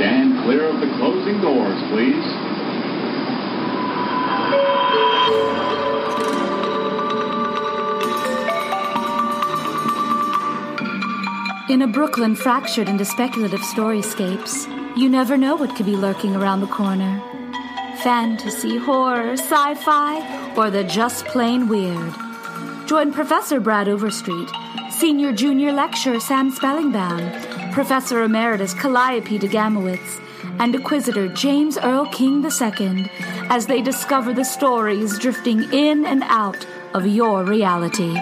Stand clear of the closing doors, please. In a Brooklyn fractured into speculative storyscapes, you never know what could be lurking around the corner. Fantasy, horror, sci fi, or the just plain weird. Join Professor Brad Overstreet, Senior Junior Lecturer Sam Spellingbound, Professor Emeritus Calliope de Gamowitz, and Inquisitor James Earl King II as they discover the stories drifting in and out of your reality.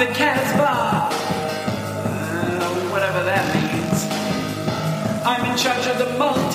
The Casbah. Uh, whatever that means. I'm in charge of the multiverse.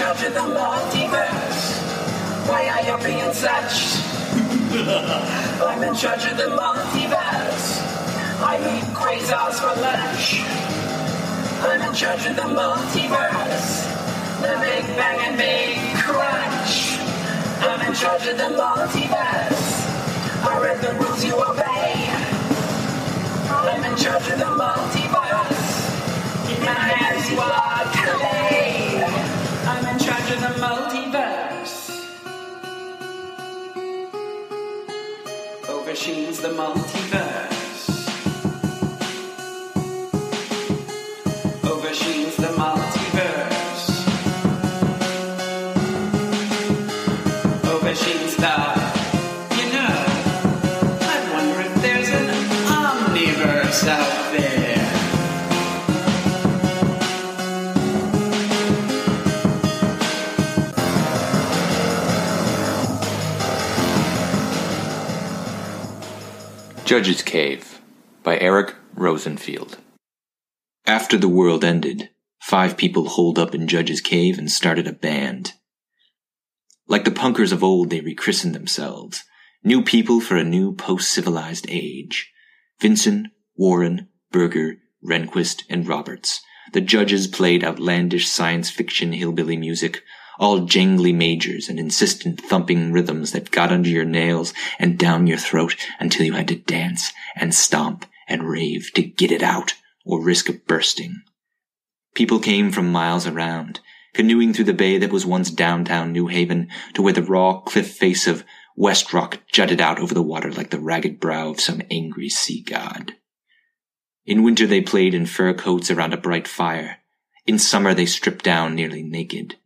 Charge of the multiverse. Why are you being such? I'm in charge of the multiverse. I eat quasars for lunch. I'm in charge of the multiverse. The Big Bang and Big Crunch. I'm in charge of the multiverse. I read the rules you obey. I'm in charge of the multiverse. My hands you. I'm in the multiverse. Oversheens the multiverse. Judge's Cave by Eric Rosenfield. After the world ended, five people holed up in Judge's Cave and started a band. Like the punkers of old, they rechristened themselves. New people for a new post-civilized age. Vinson, Warren, Burger, Rehnquist, and Roberts. the judges played outlandish science fiction hillbilly music, all jangly majors and insistent thumping rhythms that got under your nails and down your throat until you had to dance and stomp and rave to get it out or risk a bursting. People came from miles around, canoeing through the bay that was once downtown New Haven to where the raw cliff face of West Rock jutted out over the water like the ragged brow of some angry sea god. In winter they played in fur coats around a bright fire. In summer they stripped down nearly naked.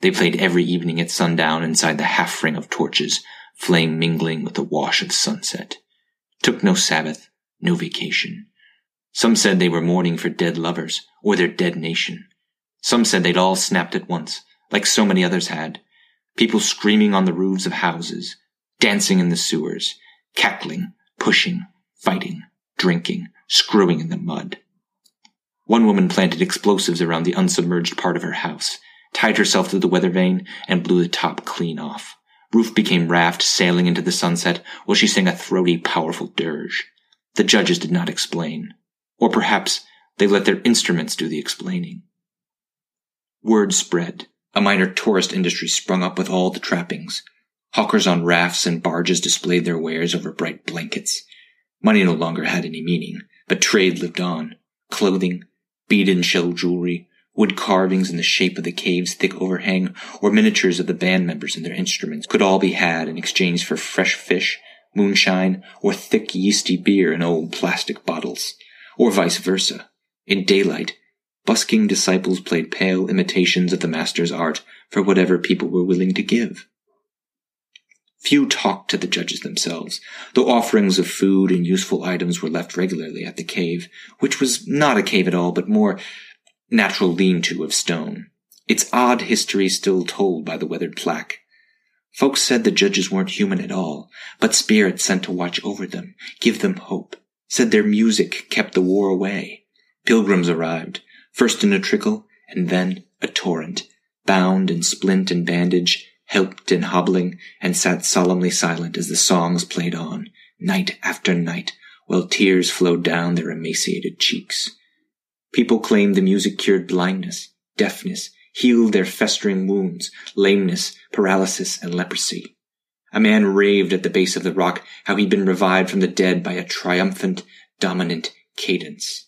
They played every evening at sundown inside the half ring of torches, flame mingling with the wash of sunset. Took no Sabbath, no vacation. Some said they were mourning for dead lovers, or their dead nation. Some said they'd all snapped at once, like so many others had. People screaming on the roofs of houses, dancing in the sewers, cackling, pushing, fighting, drinking, screwing in the mud. One woman planted explosives around the unsubmerged part of her house, tied herself to the weather vane, and blew the top clean off. Roof became raft sailing into the sunset while she sang a throaty, powerful dirge. The judges did not explain. Or perhaps they let their instruments do the explaining. Word spread. A minor tourist industry sprung up with all the trappings. Hawkers on rafts and barges displayed their wares over bright blankets. Money no longer had any meaning, but trade lived on. Clothing, bead and shell jewelry, wood carvings in the shape of the cave's thick overhang, or miniatures of the band members and their instruments could all be had in exchange for fresh fish, moonshine, or thick yeasty beer in old plastic bottles, or vice versa. In daylight, busking disciples played pale imitations of the master's art for whatever people were willing to give. Few talked to the judges themselves, though offerings of food and useful items were left regularly at the cave, which was not a cave at all, but more natural lean-to of stone. Its odd history still told by the weathered plaque. Folks said the judges weren't human at all, but spirits sent to watch over them, give them hope. Said their music kept the war away. Pilgrims arrived, first in a trickle, and then a torrent, bound in splint and bandage, helped in hobbling, and sat solemnly silent as the songs played on, night after night, while tears flowed down their emaciated cheeks. People claimed the music cured blindness, deafness, healed their festering wounds, lameness, paralysis, and leprosy. A man raved at the base of the rock how he'd been revived from the dead by a triumphant, dominant cadence.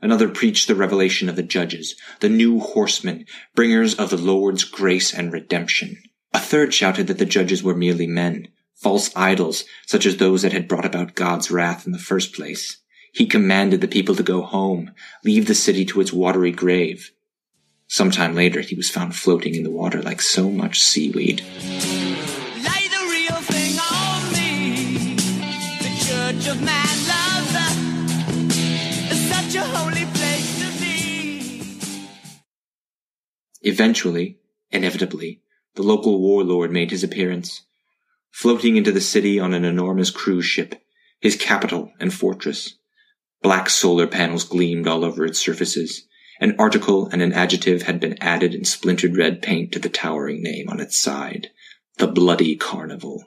Another preached the revelation of the judges, the new horsemen, bringers of the Lord's grace and redemption. A third shouted that the judges were merely men, false idols, such as those that had brought about God's wrath in the first place. He commanded the people to go home, leave the city to its watery grave. Some time later, he was found floating in the water like so much seaweed. Lay the real thing on me. The church of man loves is such a holy place to be. Eventually, inevitably, the local warlord made his appearance, floating into the city on an enormous cruise ship, his capital and fortress. Black solar panels gleamed all over its surfaces. An article and an adjective had been added in splintered red paint to the towering name on its side. The Bloody Carnival.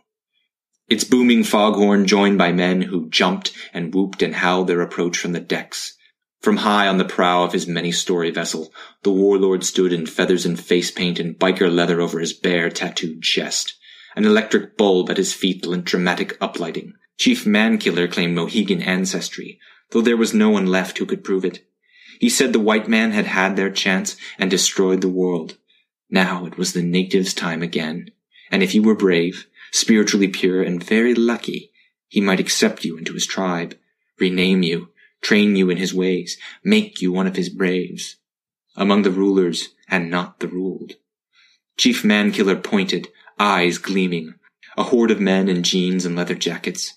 Its booming foghorn joined by men who jumped and whooped and howled their approach from the decks. From high on the prow of his many-story vessel, the warlord stood in feathers and face paint and biker leather over his bare, tattooed chest. An electric bulb at his feet lent dramatic uplighting. Chief Mankiller claimed Mohegan ancestry, though there was no one left who could prove it. He said the white man had had their chance and destroyed the world. Now it was the native's time again. And if you were brave, spiritually pure, and very lucky, he might accept you into his tribe, rename you, train you in his ways, make you one of his braves. Among the rulers, and not the ruled. Chief Mankiller pointed, eyes gleaming. A horde of men in jeans and leather jackets,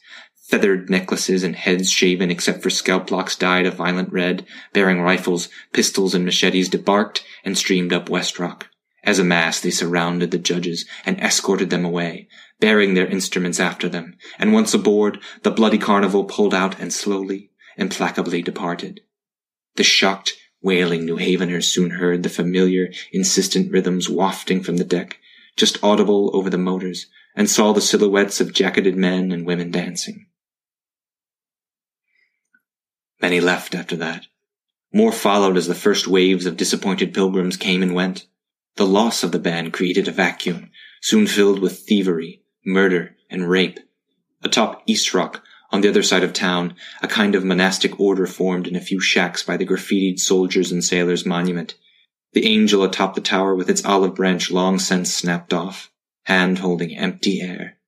feathered necklaces and heads shaven except for scalp locks dyed a violent red, bearing rifles, pistols, and machetes debarked and streamed up West Rock. As a mass, they surrounded the judges and escorted them away, bearing their instruments after them, and once aboard, the bloody carnival pulled out and slowly, implacably departed. The shocked, wailing New Haveners soon heard the familiar, insistent rhythms wafting from the deck, just audible over the motors, and saw the silhouettes of jacketed men and women dancing. Many left after that. More followed as the first waves of disappointed pilgrims came and went. The loss of the band created a vacuum, soon filled with thievery, murder, and rape. Atop East Rock, on the other side of town, a kind of monastic order formed in a few shacks by the graffitied soldiers and sailors monument. The angel atop the tower with its olive branch long since snapped off, hand holding empty air.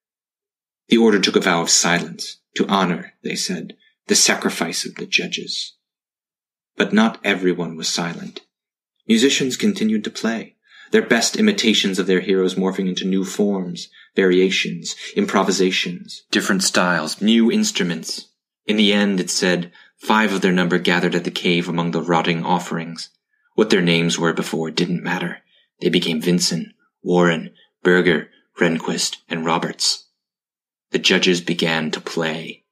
The order took a vow of silence, to honor, they said, the sacrifice of the judges. But not everyone was silent. Musicians continued to play, their best imitations of their heroes morphing into new forms, variations, improvisations, different styles, new instruments. In the end, it said, five of their number gathered at the cave among the rotting offerings. What their names were before didn't matter. They became Vinson, Warren, Burger, Rehnquist, and Roberts. The judges began to play.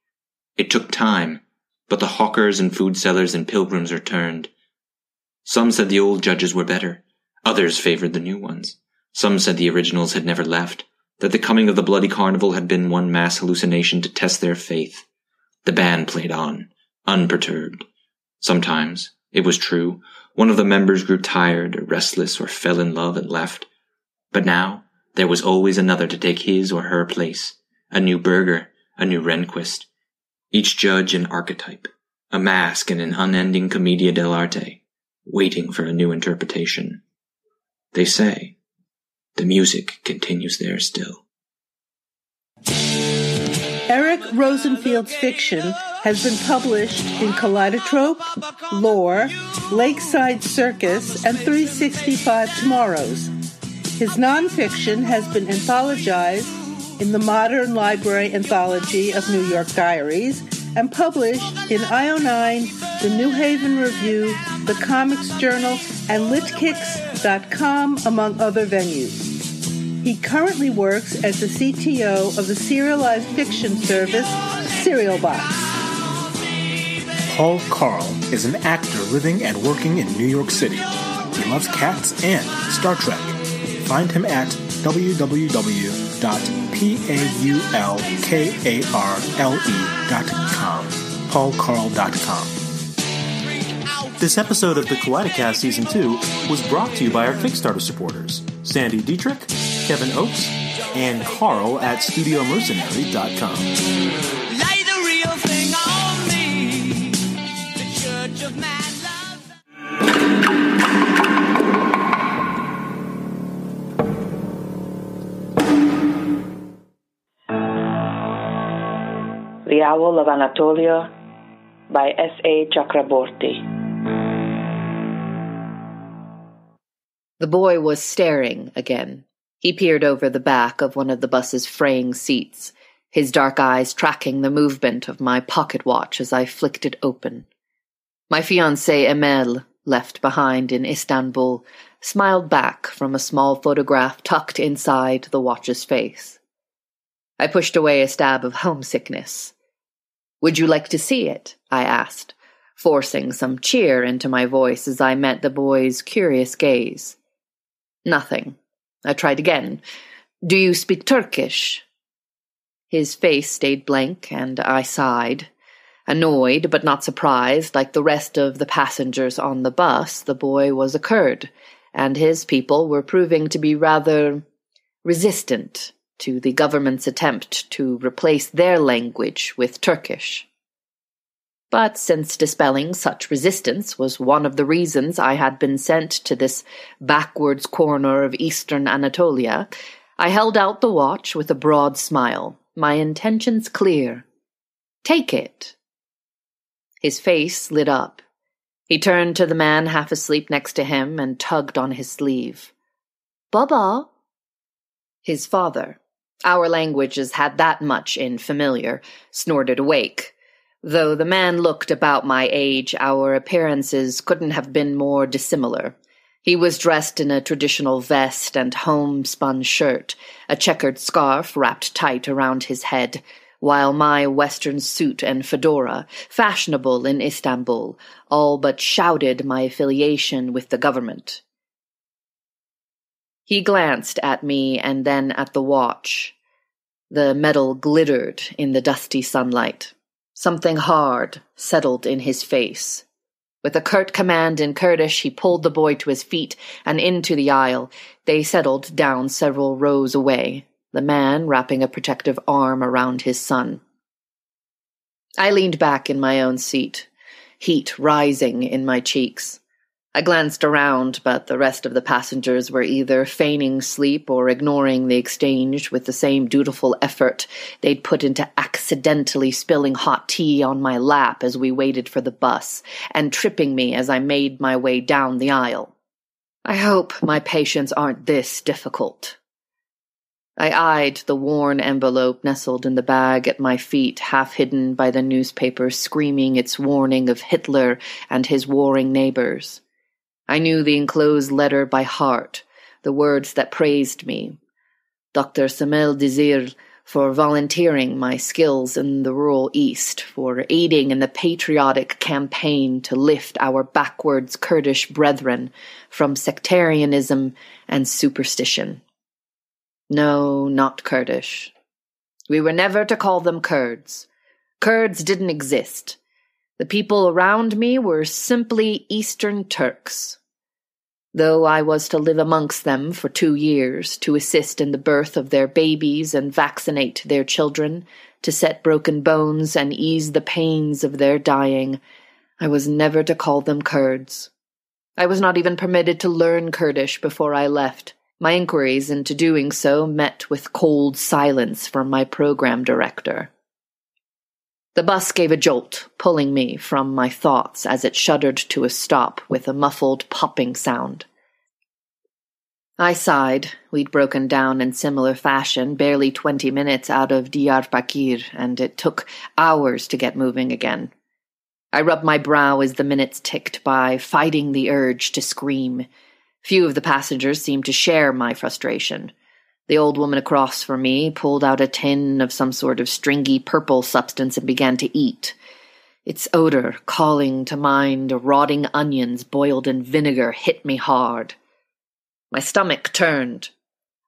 It took time, but the hawkers and food sellers and pilgrims returned. Some said the old judges were better. Others favored the new ones. Some said the originals had never left, that the coming of the bloody carnival had been one mass hallucination to test their faith. The band played on, unperturbed. Sometimes, it was true, one of the members grew tired or restless or fell in love and left. But now, there was always another to take his or her place. A new Burger, a new Rehnquist, each judge an archetype, a mask in an unending commedia dell'arte, waiting for a new interpretation. They say, the music continues there still. Eric Rosenfield's fiction has been published in Kaleidotrope, Lore, Lakeside Circus, and 365 Tomorrows. His nonfiction has been anthologized in the Modern Library Anthology of New York Diaries and published in IO9, the New Haven Review, the Comics Journal, and Litkicks.com, among other venues. He currently works as the CTO of the serialized fiction service Serialbox. Paul Karle is an actor living and working in New York City. He loves cats and Star Trek. Find him at www P-A-U-L-K-A-R-L-E.com. paulkarle.com. This episode of the Kaleidocast Season 2 was brought to you by our Kickstarter supporters, Sandy Dietrich, Kevin Oakes, and Carl at StudioMercenary.com. The Owl of Anatolia by S. A. Chakraborty. The boy was staring again. He peered over the back of one of the bus's fraying seats, his dark eyes tracking the movement of my pocket watch as I flicked it open. My fiancée Emel, left behind in Istanbul, smiled back from a small photograph tucked inside the watch's face. I pushed away a stab of homesickness. Would you like to see it? I asked, forcing some cheer into my voice as I met the boy's curious gaze. Nothing. I tried again. Do you speak Turkish? His face stayed blank, and I sighed. Annoyed, but not surprised, like the rest of the passengers on the bus, the boy was a Kurd, and his people were proving to be rather resistant to the government's attempt to replace their language with Turkish. But since dispelling such resistance was one of the reasons I had been sent to this backwards corner of eastern Anatolia, I held out the watch with a broad smile, my intentions clear. Take it. His face lit up. He turned to the man half asleep next to him and tugged on his sleeve. Baba? His father, our languages had that much in familiar, snorted awake. Though the man looked about my age, our appearances couldn't have been more dissimilar. He was dressed in a traditional vest and homespun shirt, a checkered scarf wrapped tight around his head, while my western suit and fedora, fashionable in Istanbul, all but shouted my affiliation with the government. He glanced at me and then at the watch. The metal glittered in the dusty sunlight. Something hard settled in his face. With a curt command in Kurdish, he pulled the boy to his feet and into the aisle. They settled down several rows away, the man wrapping a protective arm around his son. I leaned back in my own seat, heat rising in my cheeks. I glanced around, but the rest of the passengers were either feigning sleep or ignoring the exchange with the same dutiful effort they'd put into accidentally spilling hot tea on my lap as we waited for the bus and tripping me as I made my way down the aisle. I hope my patients aren't this difficult. I eyed the worn envelope nestled in the bag at my feet, half hidden by the newspaper screaming its warning of Hitler and his warring neighbors. I knew the enclosed letter by heart, the words that praised me. Dr. Samel Desir for volunteering my skills in the rural East, for aiding in the patriotic campaign to lift our backwards Kurdish brethren from sectarianism and superstition. No, not Kurdish. We were never to call them Kurds. Kurds didn't exist. The people around me were simply Eastern Turks. Though I was to live amongst them for two years, to assist in the birth of their babies and vaccinate their children, to set broken bones and ease the pains of their dying, I was never to call them Kurds. I was not even permitted to learn Kurdish before I left. My inquiries into doing so met with cold silence from my program director. The bus gave a jolt, pulling me from my thoughts as it shuddered to a stop with a muffled popping sound. I sighed. We'd broken down in similar fashion barely twenty minutes out of Diyarbakir, and it took hours to get moving again. I rubbed my brow as the minutes ticked by, fighting the urge to scream. Few of the passengers seemed to share my frustration. The old woman across from me pulled out a tin of some sort of stringy purple substance and began to eat. Its odor, calling to mind rotting onions boiled in vinegar, hit me hard. My stomach turned.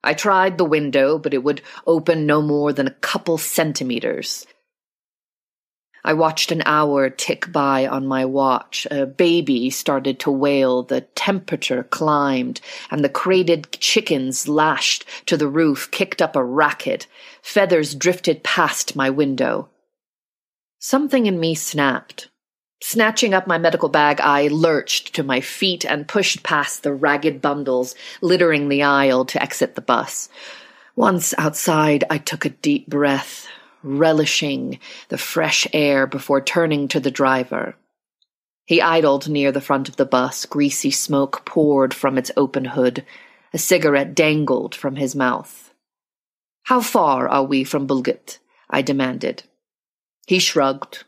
I tried the window, but it would open no more than a couple centimeters. I watched an hour tick by on my watch. A baby started to wail, the temperature climbed, and the crated chickens lashed to the roof, kicked up a racket. Feathers drifted past my window. Something in me snapped. Snatching up my medical bag, I lurched to my feet and pushed past the ragged bundles littering the aisle to exit the bus. Once outside, I took a deep breath relishing the fresh air before turning to the driver. He idled near the front of the bus, greasy smoke poured from its open hood. A cigarette dangled from his mouth. How far are we from Bulgat? I demanded. He shrugged.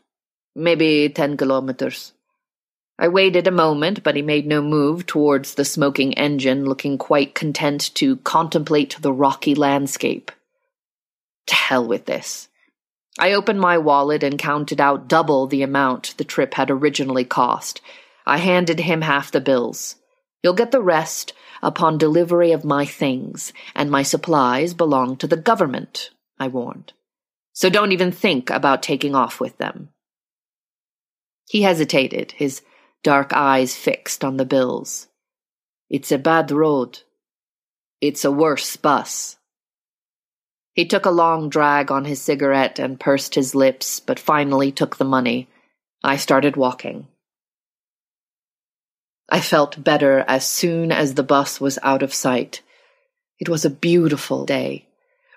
Maybe ten kilometers. I waited a moment, but he made no move towards the smoking engine, looking quite content to contemplate the rocky landscape. To hell with this. I opened my wallet and counted out double the amount the trip had originally cost. I handed him half the bills. You'll get the rest upon delivery of my things, and my supplies belong to the government, I warned. So don't even think about taking off with them. He hesitated, his dark eyes fixed on the bills. It's a bad road. It's a worse bus. He took a long drag on his cigarette and pursed his lips, but finally took the money. I started walking. I felt better as soon as the bus was out of sight. It was a beautiful day.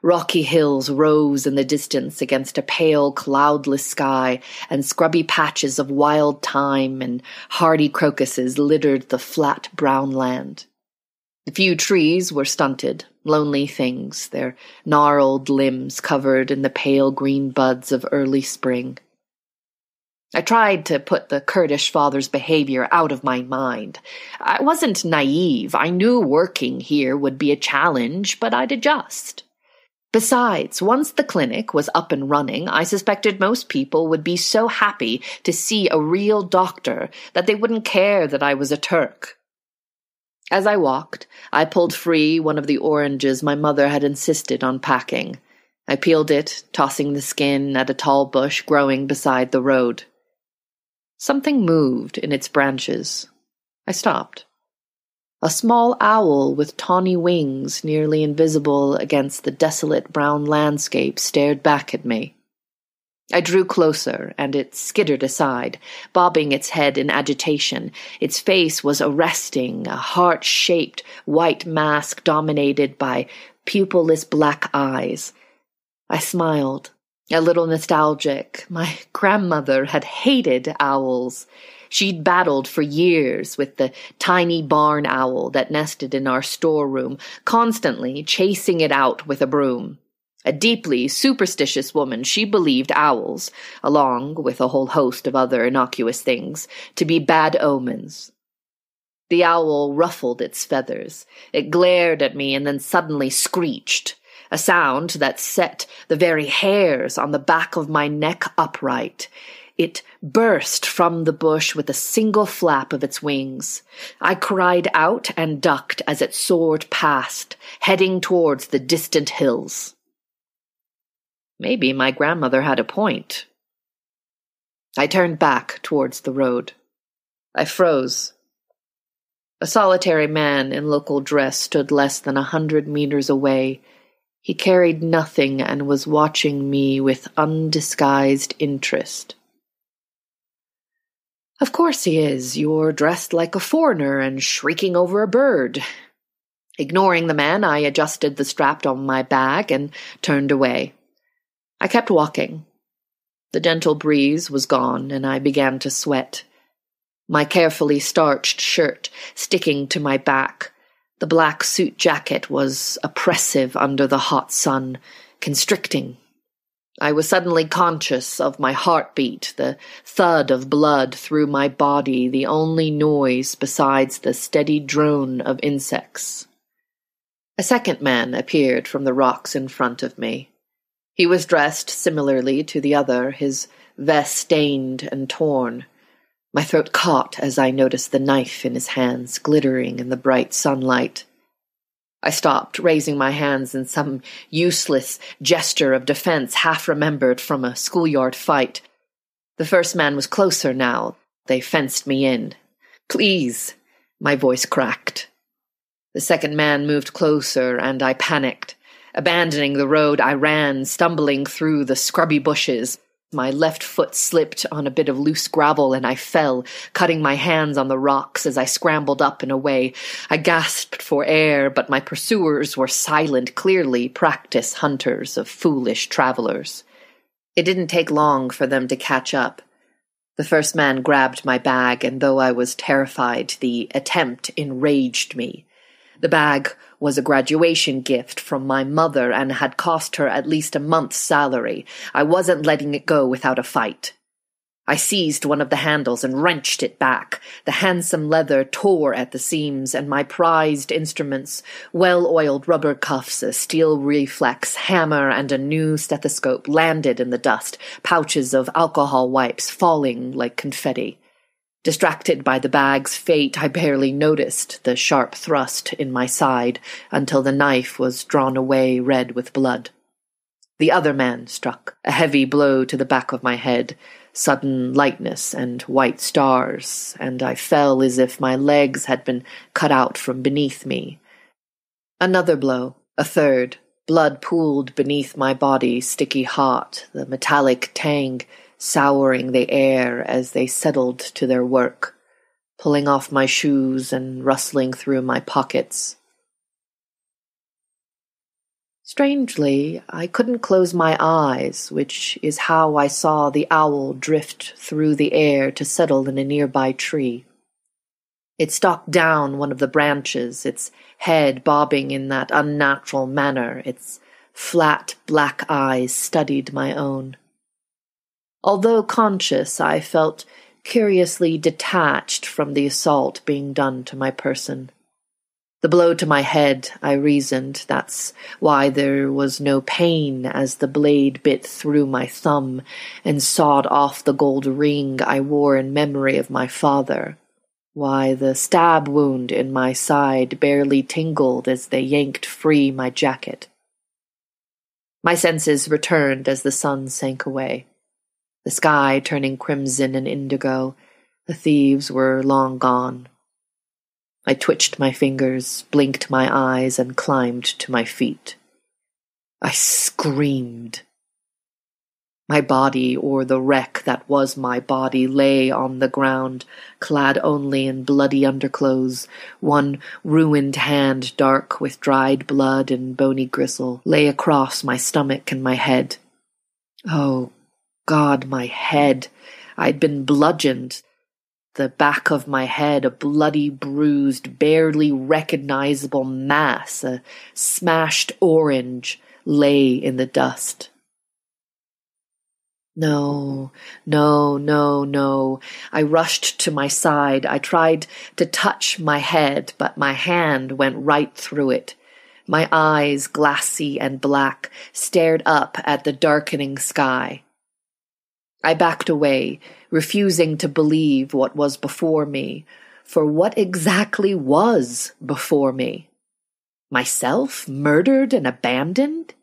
Rocky hills rose in the distance against a pale, cloudless sky, and scrubby patches of wild thyme and hardy crocuses littered the flat brown land. The few trees were stunted, lonely things, their gnarled limbs covered in the pale green buds of early spring. I tried to put the Kurdish father's behavior out of my mind. I wasn't naive. I knew working here would be a challenge, but I'd adjust. Besides, once the clinic was up and running, I suspected most people would be so happy to see a real doctor that they wouldn't care that I was a Turk. As I walked, I pulled free one of the oranges my mother had insisted on packing. I peeled it, tossing the skin at a tall bush growing beside the road. Something moved in its branches. I stopped. A small owl with tawny wings, nearly invisible against the desolate brown landscape, stared back at me. I drew closer, and it skittered aside, bobbing its head in agitation. Its face was arresting, a heart shaped white mask dominated by pupilless black eyes. I smiled, a little nostalgic. My grandmother had hated owls. She'd battled for years with the tiny barn owl that nested in our storeroom, constantly chasing it out with a broom. A deeply superstitious woman, she believed owls, along with a whole host of other innocuous things, to be bad omens. The owl ruffled its feathers. It glared at me and then suddenly screeched, a sound that set the very hairs on the back of my neck upright. It burst from the bush with a single flap of its wings. I cried out and ducked as it soared past, heading towards the distant hills. Maybe my grandmother had a point. I turned back towards the road. I froze. A solitary man in local dress stood less than a hundred meters away. He carried nothing and was watching me with undisguised interest. Of course he is. You're dressed like a foreigner and shrieking over a bird. Ignoring the man, I adjusted the strap on my bag and turned away. I kept walking. The gentle breeze was gone, and I began to sweat. My carefully starched shirt sticking to my back. The black suit jacket was oppressive under the hot sun, constricting. I was suddenly conscious of my heartbeat, the thud of blood through my body, the only noise besides the steady drone of insects. A second man appeared from the rocks in front of me. He was dressed similarly to the other, his vest stained and torn. My throat caught as I noticed the knife in his hands glittering in the bright sunlight. I stopped, raising my hands in some useless gesture of defense half remembered from a schoolyard fight. The first man was closer now. They fenced me in. Please, my voice cracked. The second man moved closer, and I panicked. Abandoning the road, I ran, stumbling through the scrubby bushes. My left foot slipped on a bit of loose gravel and I fell, cutting my hands on the rocks as I scrambled up and away. I gasped for air, but my pursuers were silent, clearly practice hunters of foolish travelers. It didn't take long for them to catch up. The first man grabbed my bag, and though I was terrified, the attempt enraged me. The bag was a graduation gift from my mother and had cost her at least a month's salary. I wasn't letting it go without a fight. I seized one of the handles and wrenched it back. The handsome leather tore at the seams, and my prized instruments, well oiled rubber cuffs, a steel reflex, hammer, and a new stethoscope landed in the dust, pouches of alcohol wipes falling like confetti. Distracted by the bag's fate, I barely noticed the sharp thrust in my side until the knife was drawn away red with blood. The other man struck, a heavy blow to the back of my head, sudden lightness and white stars, and I fell as if my legs had been cut out from beneath me. Another blow, a third, blood pooled beneath my body, sticky hot, the metallic tang souring the air as they settled to their work, pulling off my shoes and rustling through my pockets. Strangely, I couldn't close my eyes, which is how I saw the owl drift through the air to settle in a nearby tree. It stalked down one of the branches, its head bobbing in that unnatural manner, its flat black eyes studied my own. Although conscious, I felt curiously detached from the assault being done to my person. The blow to my head, I reasoned, that's why there was no pain as the blade bit through my thumb and sawed off the gold ring I wore in memory of my father. Why the stab wound in my side barely tingled as they yanked free my jacket. My senses returned as the sun sank away the sky turning crimson and indigo, The thieves were long gone. I twitched my fingers, blinked my eyes, and climbed to my feet. I screamed. My body, or the wreck that was my body, lay on the ground, clad only in bloody underclothes. One ruined hand, dark with dried blood and bony gristle, lay across my stomach and my head. Oh, God, my head! I'd been bludgeoned. The back of my head, a bloody, bruised, barely recognizable mass, a smashed orange, lay in the dust. No, no, no, no. I rushed to my side. I tried to touch my head, but my hand went right through it. My eyes, glassy and black, stared up at the darkening sky. I backed away, refusing to believe what was before me, for what exactly was before me? Myself murdered and abandoned?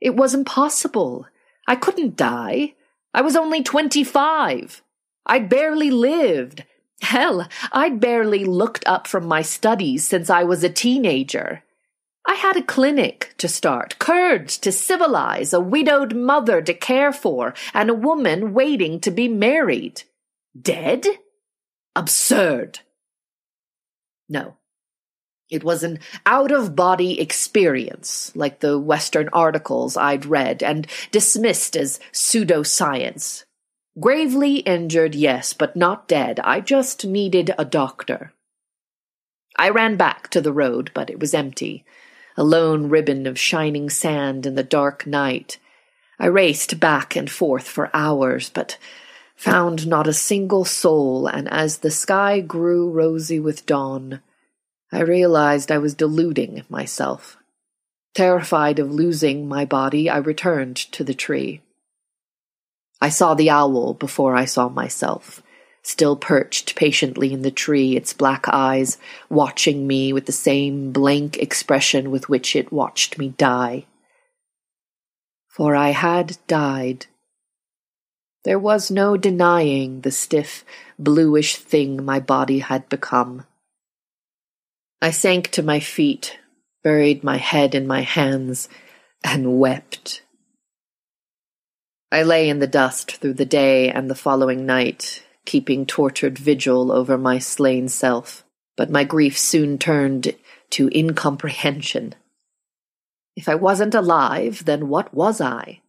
It was impossible. I couldn't die. I was only 25. I'd barely lived. Hell, I'd barely looked up from my studies since I was a teenager. I had a clinic to start, Kurds to civilize, a widowed mother to care for, and a woman waiting to be married. Dead? Absurd. No. It was an out of body experience, like the Western articles I'd read and dismissed as pseudoscience. Gravely injured, yes, but not dead. I just needed a doctor. I ran back to the road, but it was empty a lone ribbon of shining sand in the dark night. I raced back and forth for hours, but found not a single soul, and as the sky grew rosy with dawn, I realized I was deluding myself. Terrified of losing my body, I returned to the tree. I saw the owl before I saw myself still perched patiently in the tree, its black eyes watching me with the same blank expression with which it watched me die. For I had died. There was no denying the stiff, bluish thing my body had become. I sank to my feet, buried my head in my hands, and wept. I lay in the dust through the day and the following night, keeping tortured vigil over my slain self, but my grief soon turned to incomprehension. If I wasn't alive, then what was I?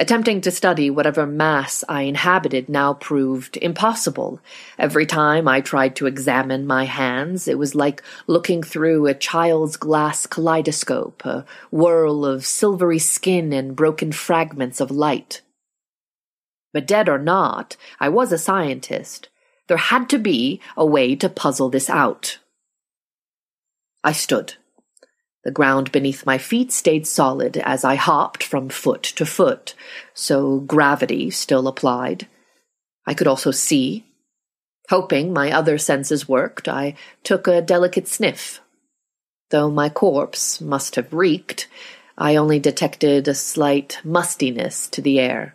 Attempting to study whatever mass I inhabited now proved impossible. Every time I tried to examine my hands, it was like looking through a child's glass kaleidoscope, a whirl of silvery skin and broken fragments of light. But dead or not, I was a scientist. There had to be a way to puzzle this out. I stood. The ground beneath my feet stayed solid as I hopped from foot to foot, so gravity still applied. I could also see. Hoping my other senses worked, I took a delicate sniff. Though my corpse must have reeked, I only detected a slight mustiness to the air.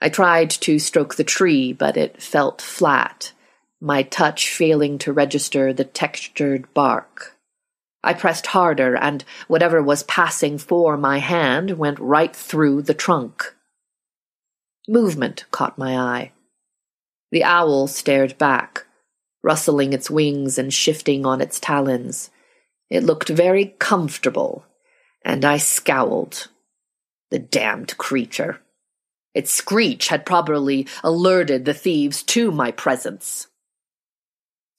I tried to stroke the tree, but it felt flat, my touch failing to register the textured bark. I pressed harder, and whatever was passing for my hand went right through the trunk. Movement caught my eye. The owl stared back, rustling its wings and shifting on its talons. It looked very comfortable, and I scowled. The damned creature. Its screech had probably alerted the thieves to my presence.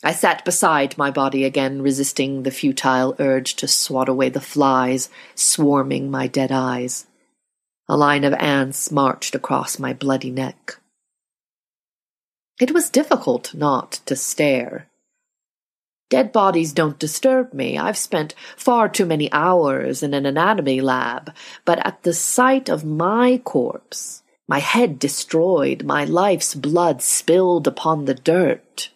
I sat beside my body again, resisting the futile urge to swat away the flies swarming my dead eyes. A line of ants marched across my bloody neck. It was difficult not to stare. Dead bodies don't disturb me. I've spent far too many hours in an anatomy lab, but at the sight of my corpse, my head destroyed, my life's blood spilled upon the dirt.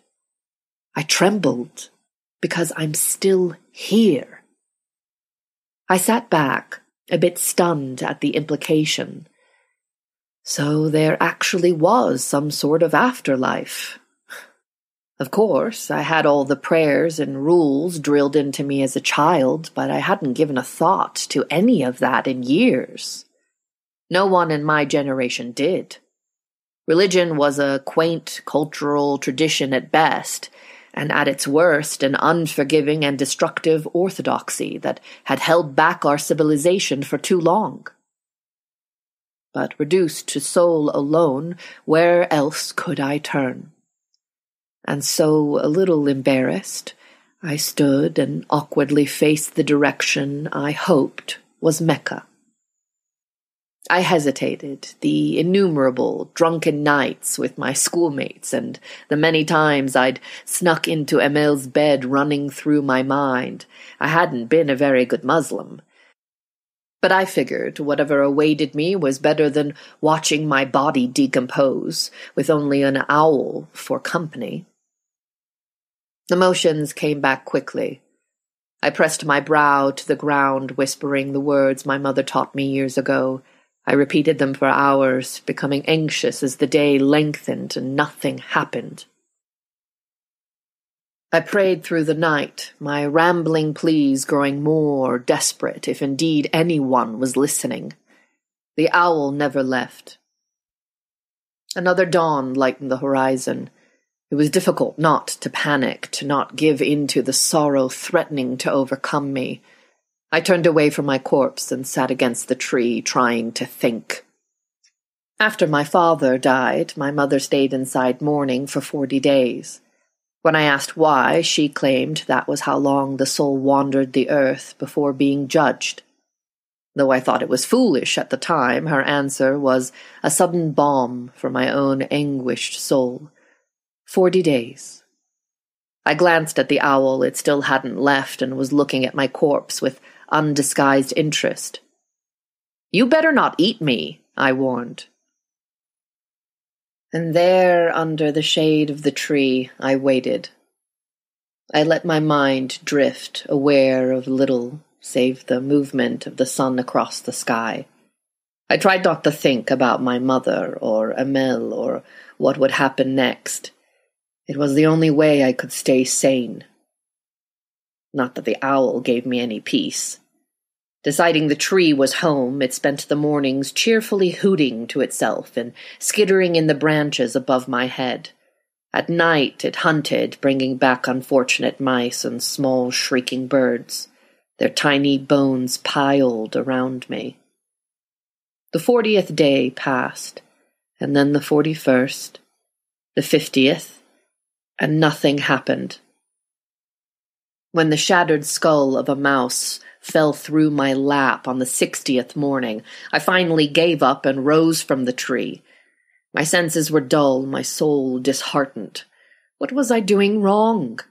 I trembled because I'm still here. I sat back, a bit stunned at the implication. So there actually was some sort of afterlife. Of course, I had all the prayers and rules drilled into me as a child, but I hadn't given a thought to any of that in years. No one in my generation did. Religion was a quaint cultural tradition at best, and at its worst, an unforgiving and destructive orthodoxy that had held back our civilization for too long. But reduced to soul alone, where else could I turn? And so, a little embarrassed, I stood and awkwardly faced the direction I hoped was Mecca. I hesitated, the innumerable drunken nights with my schoolmates and the many times I'd snuck into Emil's bed running through my mind. I hadn't been a very good Muslim. But I figured whatever awaited me was better than watching my body decompose with only an owl for company. Emotions came back quickly. I pressed my brow to the ground, whispering the words my mother taught me years ago. I repeated them for hours, becoming anxious as the day lengthened and nothing happened. I prayed through the night, my rambling pleas growing more desperate, if indeed anyone was listening. The owl never left. Another dawn lightened the horizon. It was difficult not to panic, to not give in to the sorrow threatening to overcome me. I turned away from my corpse and sat against the tree, trying to think. After my father died, my mother stayed inside mourning for forty days. When I asked why, she claimed that was how long the soul wandered the earth before being judged. Though I thought it was foolish at the time, her answer was a sudden balm for my own anguished soul. Forty days. I glanced at the owl, it still hadn't left, and was looking at my corpse with undisguised interest. You better not eat me, I warned. And there, under the shade of the tree, I waited. I let my mind drift, aware of little save the movement of the sun across the sky. I tried not to think about my mother or Emil or what would happen next. It was the only way I could stay sane. Not that the owl gave me any peace. Deciding the tree was home, it spent the mornings cheerfully hooting to itself and skittering in the branches above my head. At night it hunted, bringing back unfortunate mice and small shrieking birds, their tiny bones piled around me. The fortieth day passed, and then the forty first, the fiftieth, and nothing happened. When the shattered skull of a mouse fell through my lap on the sixtieth morning, I finally gave up and rose from the tree. My senses were dull, my soul disheartened. What was I doing wrong?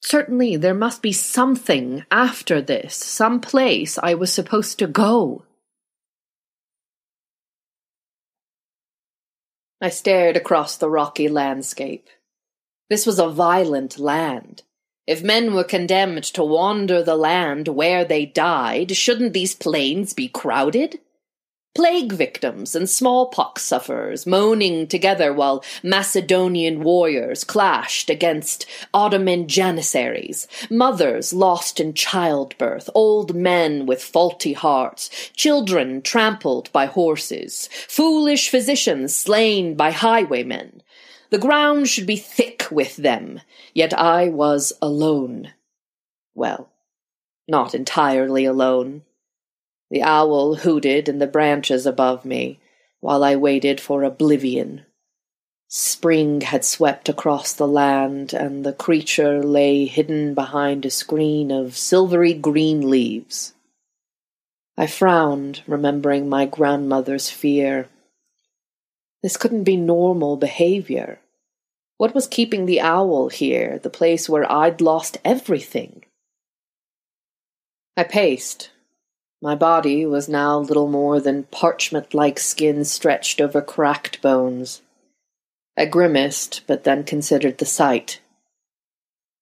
Certainly there must be something after this, some place I was supposed to go. I stared across the rocky landscape. This was a violent land. If men were condemned to wander the land where they died, shouldn't these plains be crowded? Plague victims and smallpox sufferers moaning together while Macedonian warriors clashed against Ottoman janissaries, mothers lost in childbirth, old men with faulty hearts, children trampled by horses, foolish physicians slain by highwaymen, the ground should be thick with them, yet I was alone. Well, not entirely alone. The owl hooted in the branches above me, while I waited for oblivion. Spring had swept across the land, and the creature lay hidden behind a screen of silvery green leaves. I frowned, remembering my grandmother's fear this couldn't be normal behavior. What was keeping the owl here, the place where I'd lost everything? I paced. My body was now little more than parchment like skin stretched over cracked bones. I grimaced, but then considered the sight.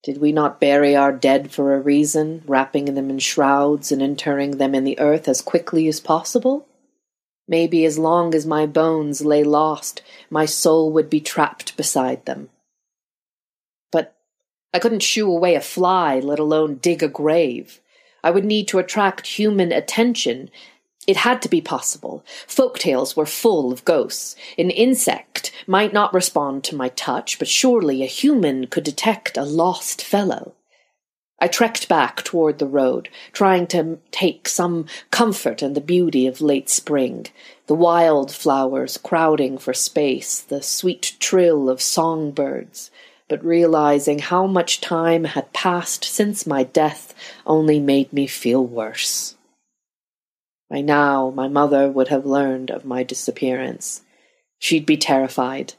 Did we not bury our dead for a reason, wrapping them in shrouds and interring them in the earth as quickly as possible? Maybe as long as my bones lay lost, my soul would be trapped beside them. But I couldn't shoo away a fly, let alone dig a grave. I would need to attract human attention. It had to be possible. Folk tales were full of ghosts. An insect might not respond to my touch, but surely a human could detect a lost fellow. I trekked back toward the road, trying to take some comfort in the beauty of late spring, the wild flowers crowding for space, the sweet trill of songbirds, but realizing how much time had passed since my death only made me feel worse. By now, my mother would have learned of my disappearance. She'd be terrified.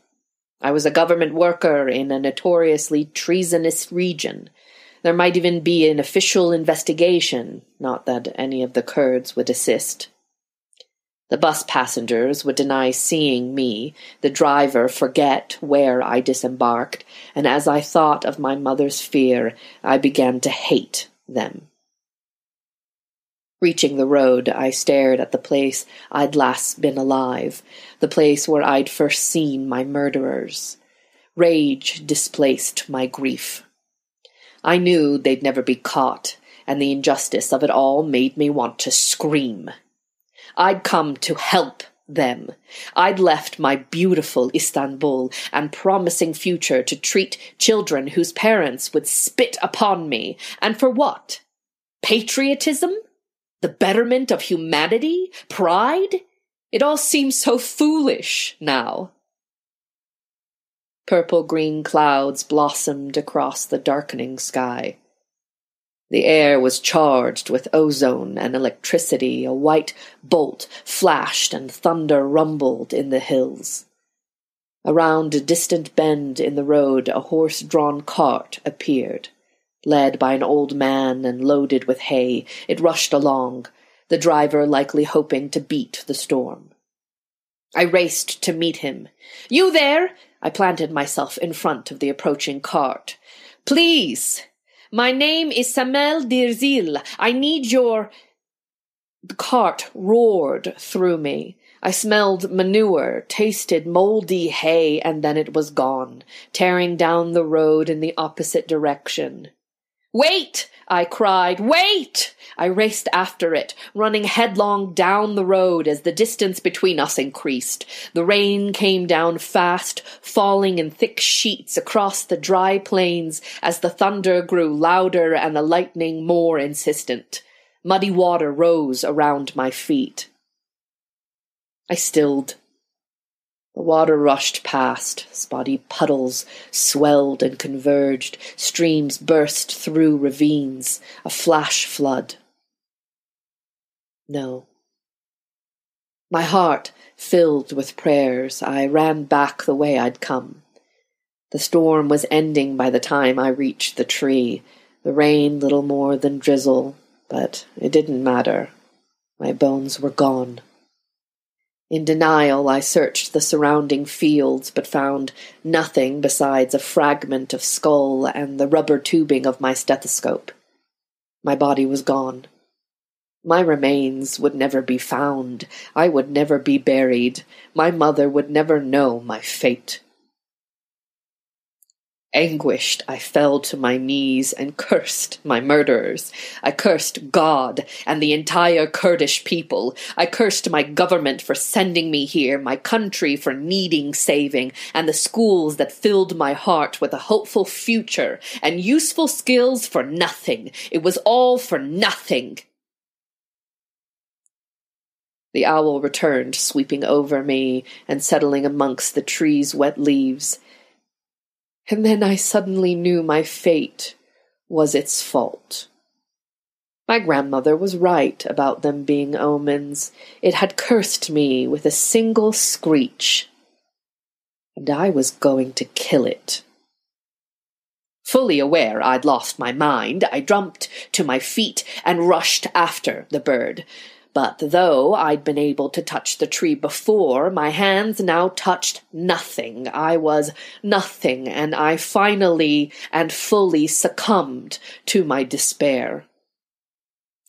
I was a government worker in a notoriously treasonous region. There might even be an official investigation, not that any of the Kurds would assist. The bus passengers would deny seeing me, the driver forget where I disembarked, and as I thought of my mother's fear, I began to hate them. Reaching the road, I stared at the place I'd last been alive, the place where I'd first seen my murderers. Rage displaced my grief. I knew they'd never be caught, and the injustice of it all made me want to scream. I'd come to help them. I'd left my beautiful Istanbul and promising future to treat children whose parents would spit upon me. And for what? Patriotism? The betterment of humanity? Pride? It all seems so foolish now. Purple green clouds blossomed across the darkening sky. The air was charged with ozone and electricity. A white bolt flashed and thunder rumbled in the hills. Around a distant bend in the road, a horse drawn cart appeared. Led by an old man and loaded with hay, it rushed along, the driver likely hoping to beat the storm. I raced to meet him. You there? I planted myself in front of the approaching cart. Please! My name is Samel Dirzil. I need your. The cart roared through me. I smelled manure, tasted moldy hay, and then it was gone, tearing down the road in the opposite direction. Wait! I cried. Wait! I raced after it, running headlong down the road as the distance between us increased. The rain came down fast, falling in thick sheets across the dry plains as the thunder grew louder and the lightning more insistent. Muddy water rose around my feet. I stilled the water rushed past, spotty puddles swelled and converged, streams burst through ravines, a flash flood. No. My heart filled with prayers, I ran back the way I'd come. The storm was ending by the time I reached the tree, the rain little more than drizzle, but it didn't matter. My bones were gone. In denial, I searched the surrounding fields, but found nothing besides a fragment of skull and the rubber tubing of my stethoscope. My body was gone. My remains would never be found. I would never be buried. My mother would never know my fate. Anguished, I fell to my knees and cursed my murderers. I cursed God and the entire Kurdish people. I cursed my government for sending me here, my country for needing saving, and the schools that filled my heart with a hopeful future and useful skills for nothing. It was all for nothing. The owl returned, sweeping over me and settling amongst the tree's wet leaves. And then I suddenly knew my fate was its fault. My grandmother was right about them being omens. It had cursed me with a single screech, and I was going to kill it. Fully aware I'd lost my mind, I jumped to my feet and rushed after the bird. But though I'd been able to touch the tree before, my hands now touched nothing. I was nothing, and I finally and fully succumbed to my despair.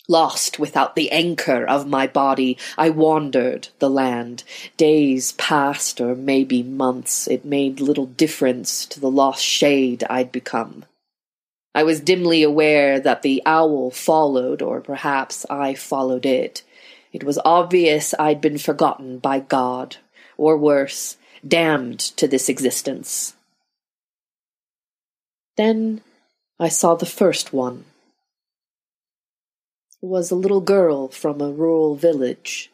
Lost without the anchor of my body, I wandered the land. Days passed, or maybe months. It made little difference to the lost shade I'd become. I was dimly aware that the owl followed, or perhaps I followed it. It was obvious I'd been forgotten by God, or worse, damned to this existence. Then I saw the first one. It was a little girl from a rural village.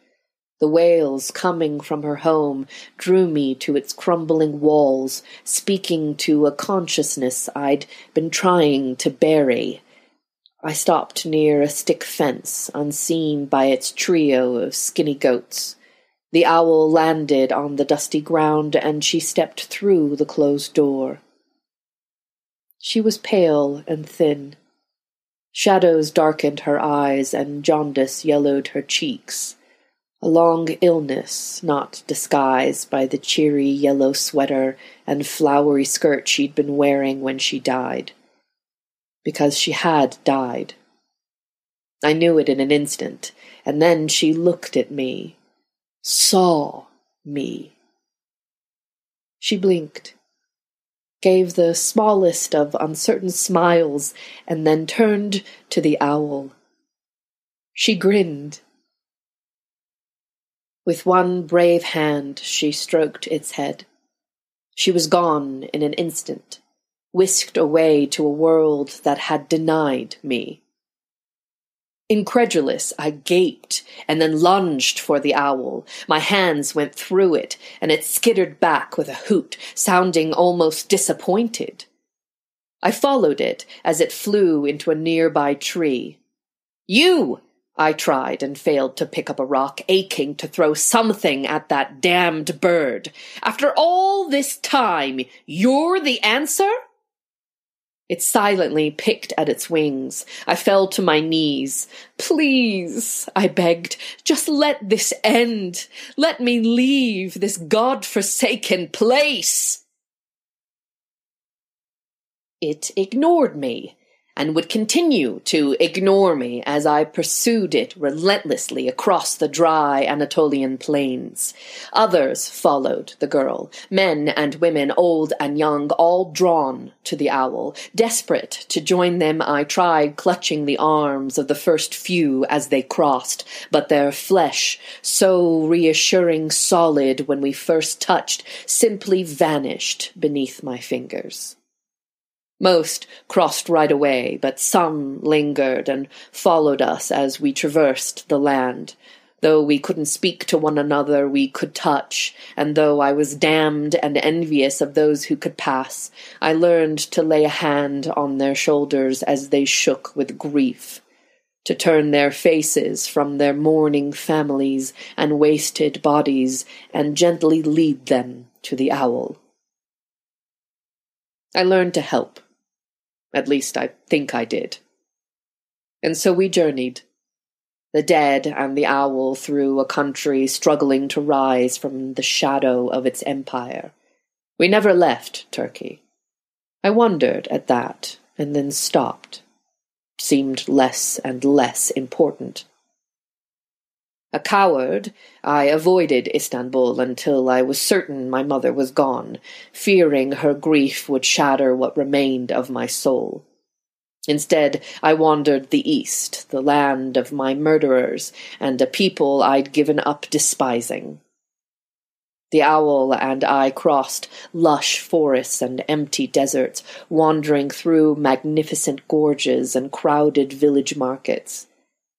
The wails coming from her home drew me to its crumbling walls, speaking to a consciousness I'd been trying to bury. I stopped near a stick fence, unseen by its trio of skinny goats. The owl landed on the dusty ground, and she stepped through the closed door. She was pale and thin. Shadows darkened her eyes, and jaundice yellowed her cheeks a long illness not disguised by the cheery yellow sweater and flowery skirt she'd been wearing when she died. Because she had died. I knew it in an instant, and then she looked at me, saw me. She blinked, gave the smallest of uncertain smiles, and then turned to the owl. She grinned with one brave hand she stroked its head. She was gone in an instant, whisked away to a world that had denied me. Incredulous, I gaped and then lunged for the owl. My hands went through it, and it skittered back with a hoot, sounding almost disappointed. I followed it as it flew into a nearby tree. You! I tried and failed to pick up a rock, aching to throw something at that damned bird. After all this time, you're the answer? It silently picked at its wings. I fell to my knees. Please, I begged, just let this end. Let me leave this god-forsaken place. It ignored me and would continue to ignore me as I pursued it relentlessly across the dry Anatolian plains. Others followed the girl, men and women, old and young, all drawn to the owl. Desperate to join them, I tried clutching the arms of the first few as they crossed, but their flesh, so reassuring solid when we first touched, simply vanished beneath my fingers. Most crossed right away, but some lingered and followed us as we traversed the land. Though we couldn't speak to one another, we could touch, and though I was damned and envious of those who could pass, I learned to lay a hand on their shoulders as they shook with grief, to turn their faces from their mourning families and wasted bodies, and gently lead them to the owl. I learned to help at least I think I did. And so we journeyed, the dead and the owl through a country struggling to rise from the shadow of its empire. We never left Turkey. I wondered at that, and then stopped. seemed less and less important. A coward, I avoided Istanbul until I was certain my mother was gone, fearing her grief would shatter what remained of my soul. Instead, I wandered the east, the land of my murderers, and a people I'd given up despising. The owl and I crossed lush forests and empty deserts, wandering through magnificent gorges and crowded village markets.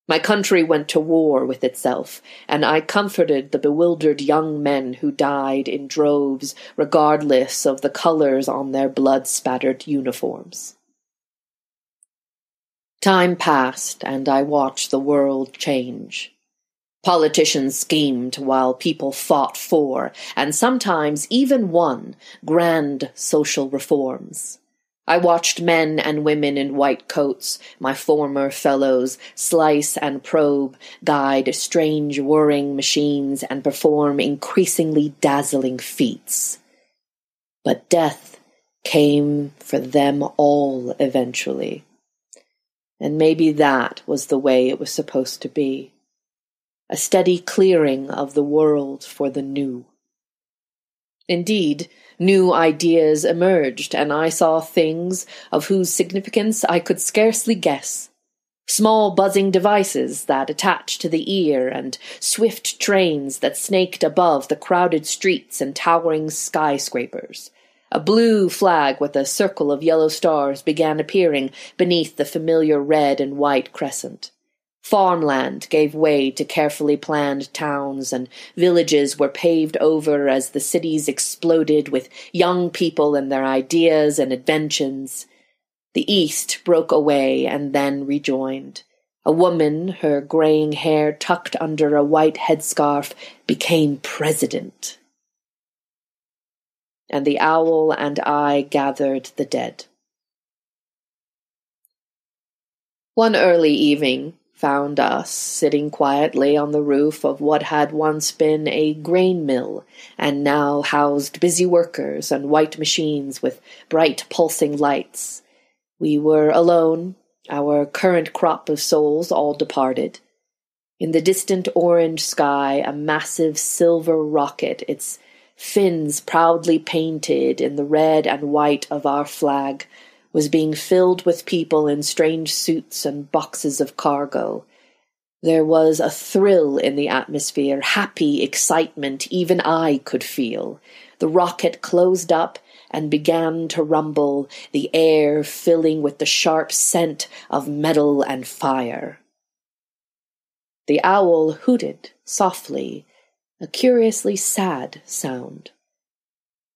My country went to war with itself, and I comforted the bewildered young men who died in droves, regardless of the colors on their blood spattered uniforms. Time passed, and I watched the world change. Politicians schemed while people fought for, and sometimes even won, grand social reforms. I watched men and women in white coats, my former fellows, slice and probe, guide strange whirring machines, and perform increasingly dazzling feats. But death came for them all eventually. And maybe that was the way it was supposed to be. A steady clearing of the world for the new. Indeed, new ideas emerged, and I saw things of whose significance I could scarcely guess. Small buzzing devices that attached to the ear, and swift trains that snaked above the crowded streets and towering skyscrapers. A blue flag with a circle of yellow stars began appearing beneath the familiar red and white crescent. Farmland gave way to carefully planned towns, and villages were paved over as the cities exploded with young people and their ideas and inventions. The east broke away and then rejoined. A woman, her graying hair tucked under a white headscarf, became president. And the owl and I gathered the dead. One early evening found us sitting quietly on the roof of what had once been a grain mill and now housed busy workers and white machines with bright pulsing lights we were alone, our current crop of souls all departed. In the distant orange sky, a massive silver rocket, its fins proudly painted in the red and white of our flag, was being filled with people in strange suits and boxes of cargo. There was a thrill in the atmosphere, happy excitement even I could feel. The rocket closed up and began to rumble, the air filling with the sharp scent of metal and fire. The owl hooted softly, a curiously sad sound.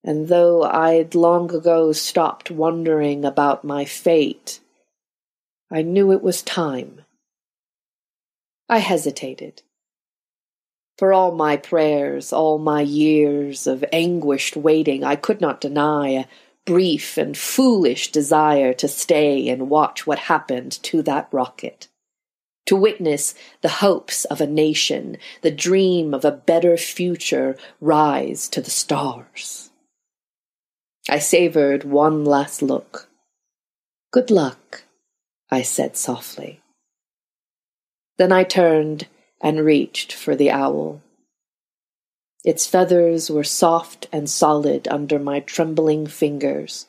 And though I'd long ago stopped wondering about my fate, I knew it was time. I hesitated. For all my prayers, all my years of anguished waiting, I could not deny a brief and foolish desire to stay and watch what happened to that rocket. To witness the hopes of a nation, the dream of a better future rise to the stars. I savored one last look. Good luck, I said softly. Then I turned and reached for the owl. Its feathers were soft and solid under my trembling fingers.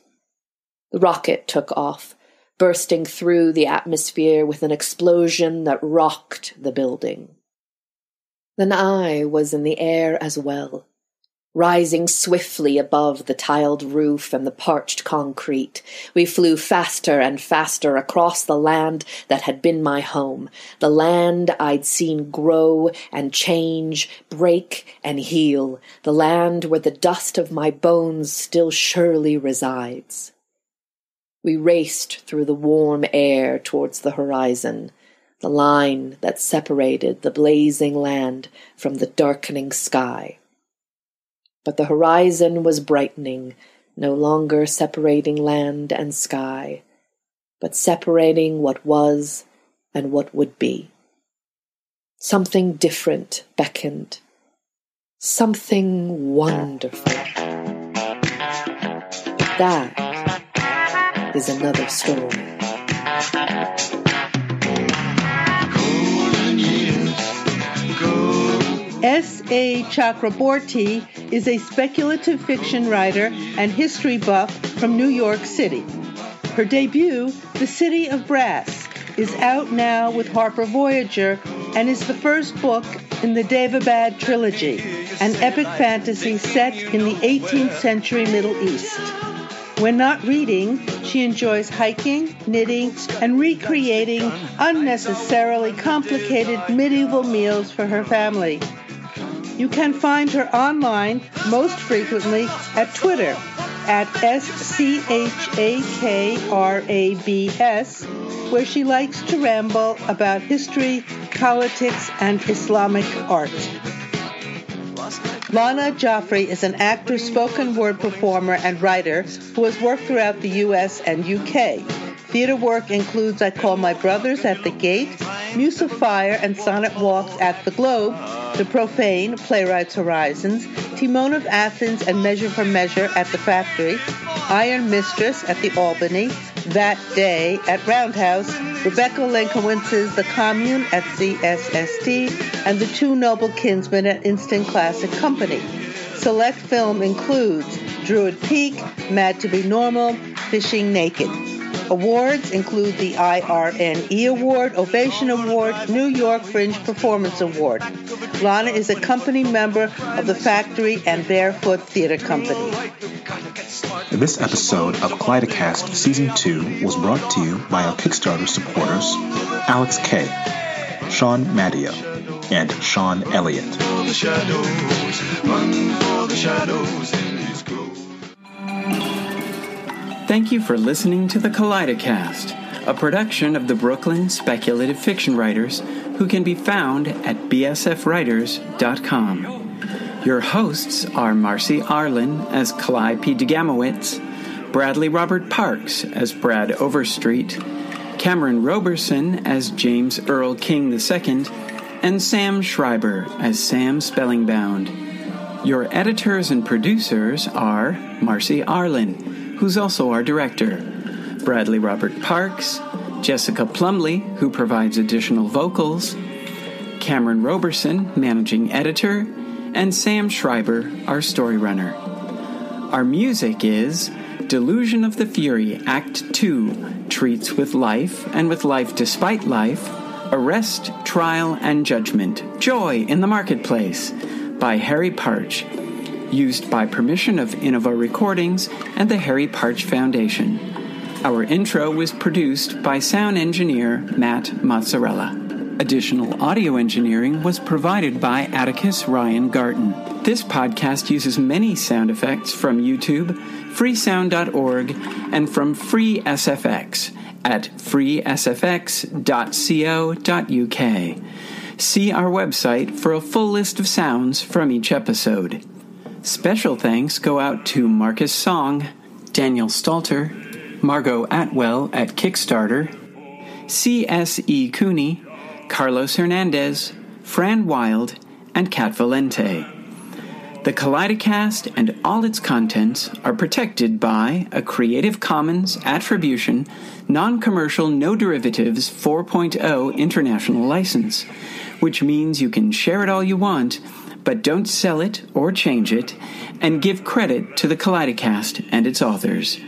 The rocket took off, bursting through the atmosphere with an explosion that rocked the building. Then I was in the air as well, Rising swiftly above the tiled roof and the parched concrete, we flew faster and faster across the land that had been my home, the land I'd seen grow and change, break and heal, the land where the dust of my bones still surely resides. We raced through the warm air towards the horizon, the line that separated the blazing land from the darkening sky. But the horizon was brightening, no longer separating land and sky, but separating what was and what would be. Something different beckoned, something wonderful. That is another story. S. A. Chakraborty is a speculative fiction writer and history buff from New York City. Her debut, The City of Brass, is out now with Harper Voyager and is the first book in the Daevabad trilogy, an epic fantasy set in the 18th century Middle East. When not reading, she enjoys hiking, knitting, and recreating unnecessarily complicated medieval meals for her family. You can find her online most frequently at Twitter at SCHAKRABS, where she likes to ramble about history, politics, and Islamic art. Lanna Joffrey is an actor, spoken word performer, and writer who has worked throughout the U.S. and U.K. Theater work includes I Call My Brothers at the Gate, Muse of Fire and Sonnet Walks at the Globe, The Profane, Playwrights Horizons, Timon of Athens and Measure for Measure at the Factory, Iron Mistress at the Albany, That Day at Roundhouse, Rebecca Lenkiewicz's The Commune at CSST, and The Two Noble Kinsmen at Instant Classic Company. Select film includes Druid Peak, Mad to Be Normal, Fishing Naked. Awards include the IRNE Award, Ovation Award, New York Fringe Performance Award. Lanna is a company member of the Factory and Barefoot Theater Company. This episode of Kaleidocast Season 2 was brought to you by our Kickstarter supporters Alex K., Sean Madio, and Sean Elliott. Thank you for listening to the Kaleidocast, a production of the Brooklyn speculative fiction writers who can be found at bsfwriters.com. Your hosts are Marcy Arlen as Calliope Degamowitz, Bradley Robert Parks as Brad Overstreet, Cameron Roberson as James Earl King II, and Sam Schreiber as Sam Spellingbound. Your editors and producers are Marcy Arlen who's also our director, Bradley Robert Parks, Jessica Plumley, who provides additional vocals, Cameron Roberson, managing editor, and Sam Schreiber, our story runner. Our music is Delusion of the Fury, Act 2, Treats with Life and with Life Despite Life, Arrest, Trial, and Judgment, Joy in the Marketplace by Harry Partch used by permission of Innova Recordings and the Harry Partch Foundation. Our intro was produced by sound engineer Matt Mozzarella. Additional audio engineering was provided by Atticus Ryan Garton. This podcast uses many sound effects from YouTube, freesound.org, and from FreeSFX at freesfx.co.uk. See our website for a full list of sounds from each episode. Special thanks go out to Marcus Song, Daniel Stalter, Margot Atwell at Kickstarter, C.S.E. Cooney, Carlos Hernandez, Fran Wilde, and Kat Valente. The Kaleidocast and all its contents are protected by a Creative Commons Attribution, Non Commercial No Derivatives 4.0 International License, which means you can share it all you want but don't sell it or change it, and give credit to the Kaleidocast and its authors.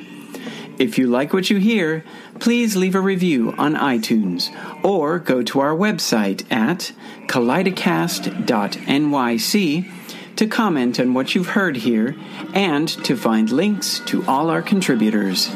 If you like what you hear, please leave a review on iTunes or go to our website at kaleidocast.nyc to comment on what you've heard here and to find links to all our contributors.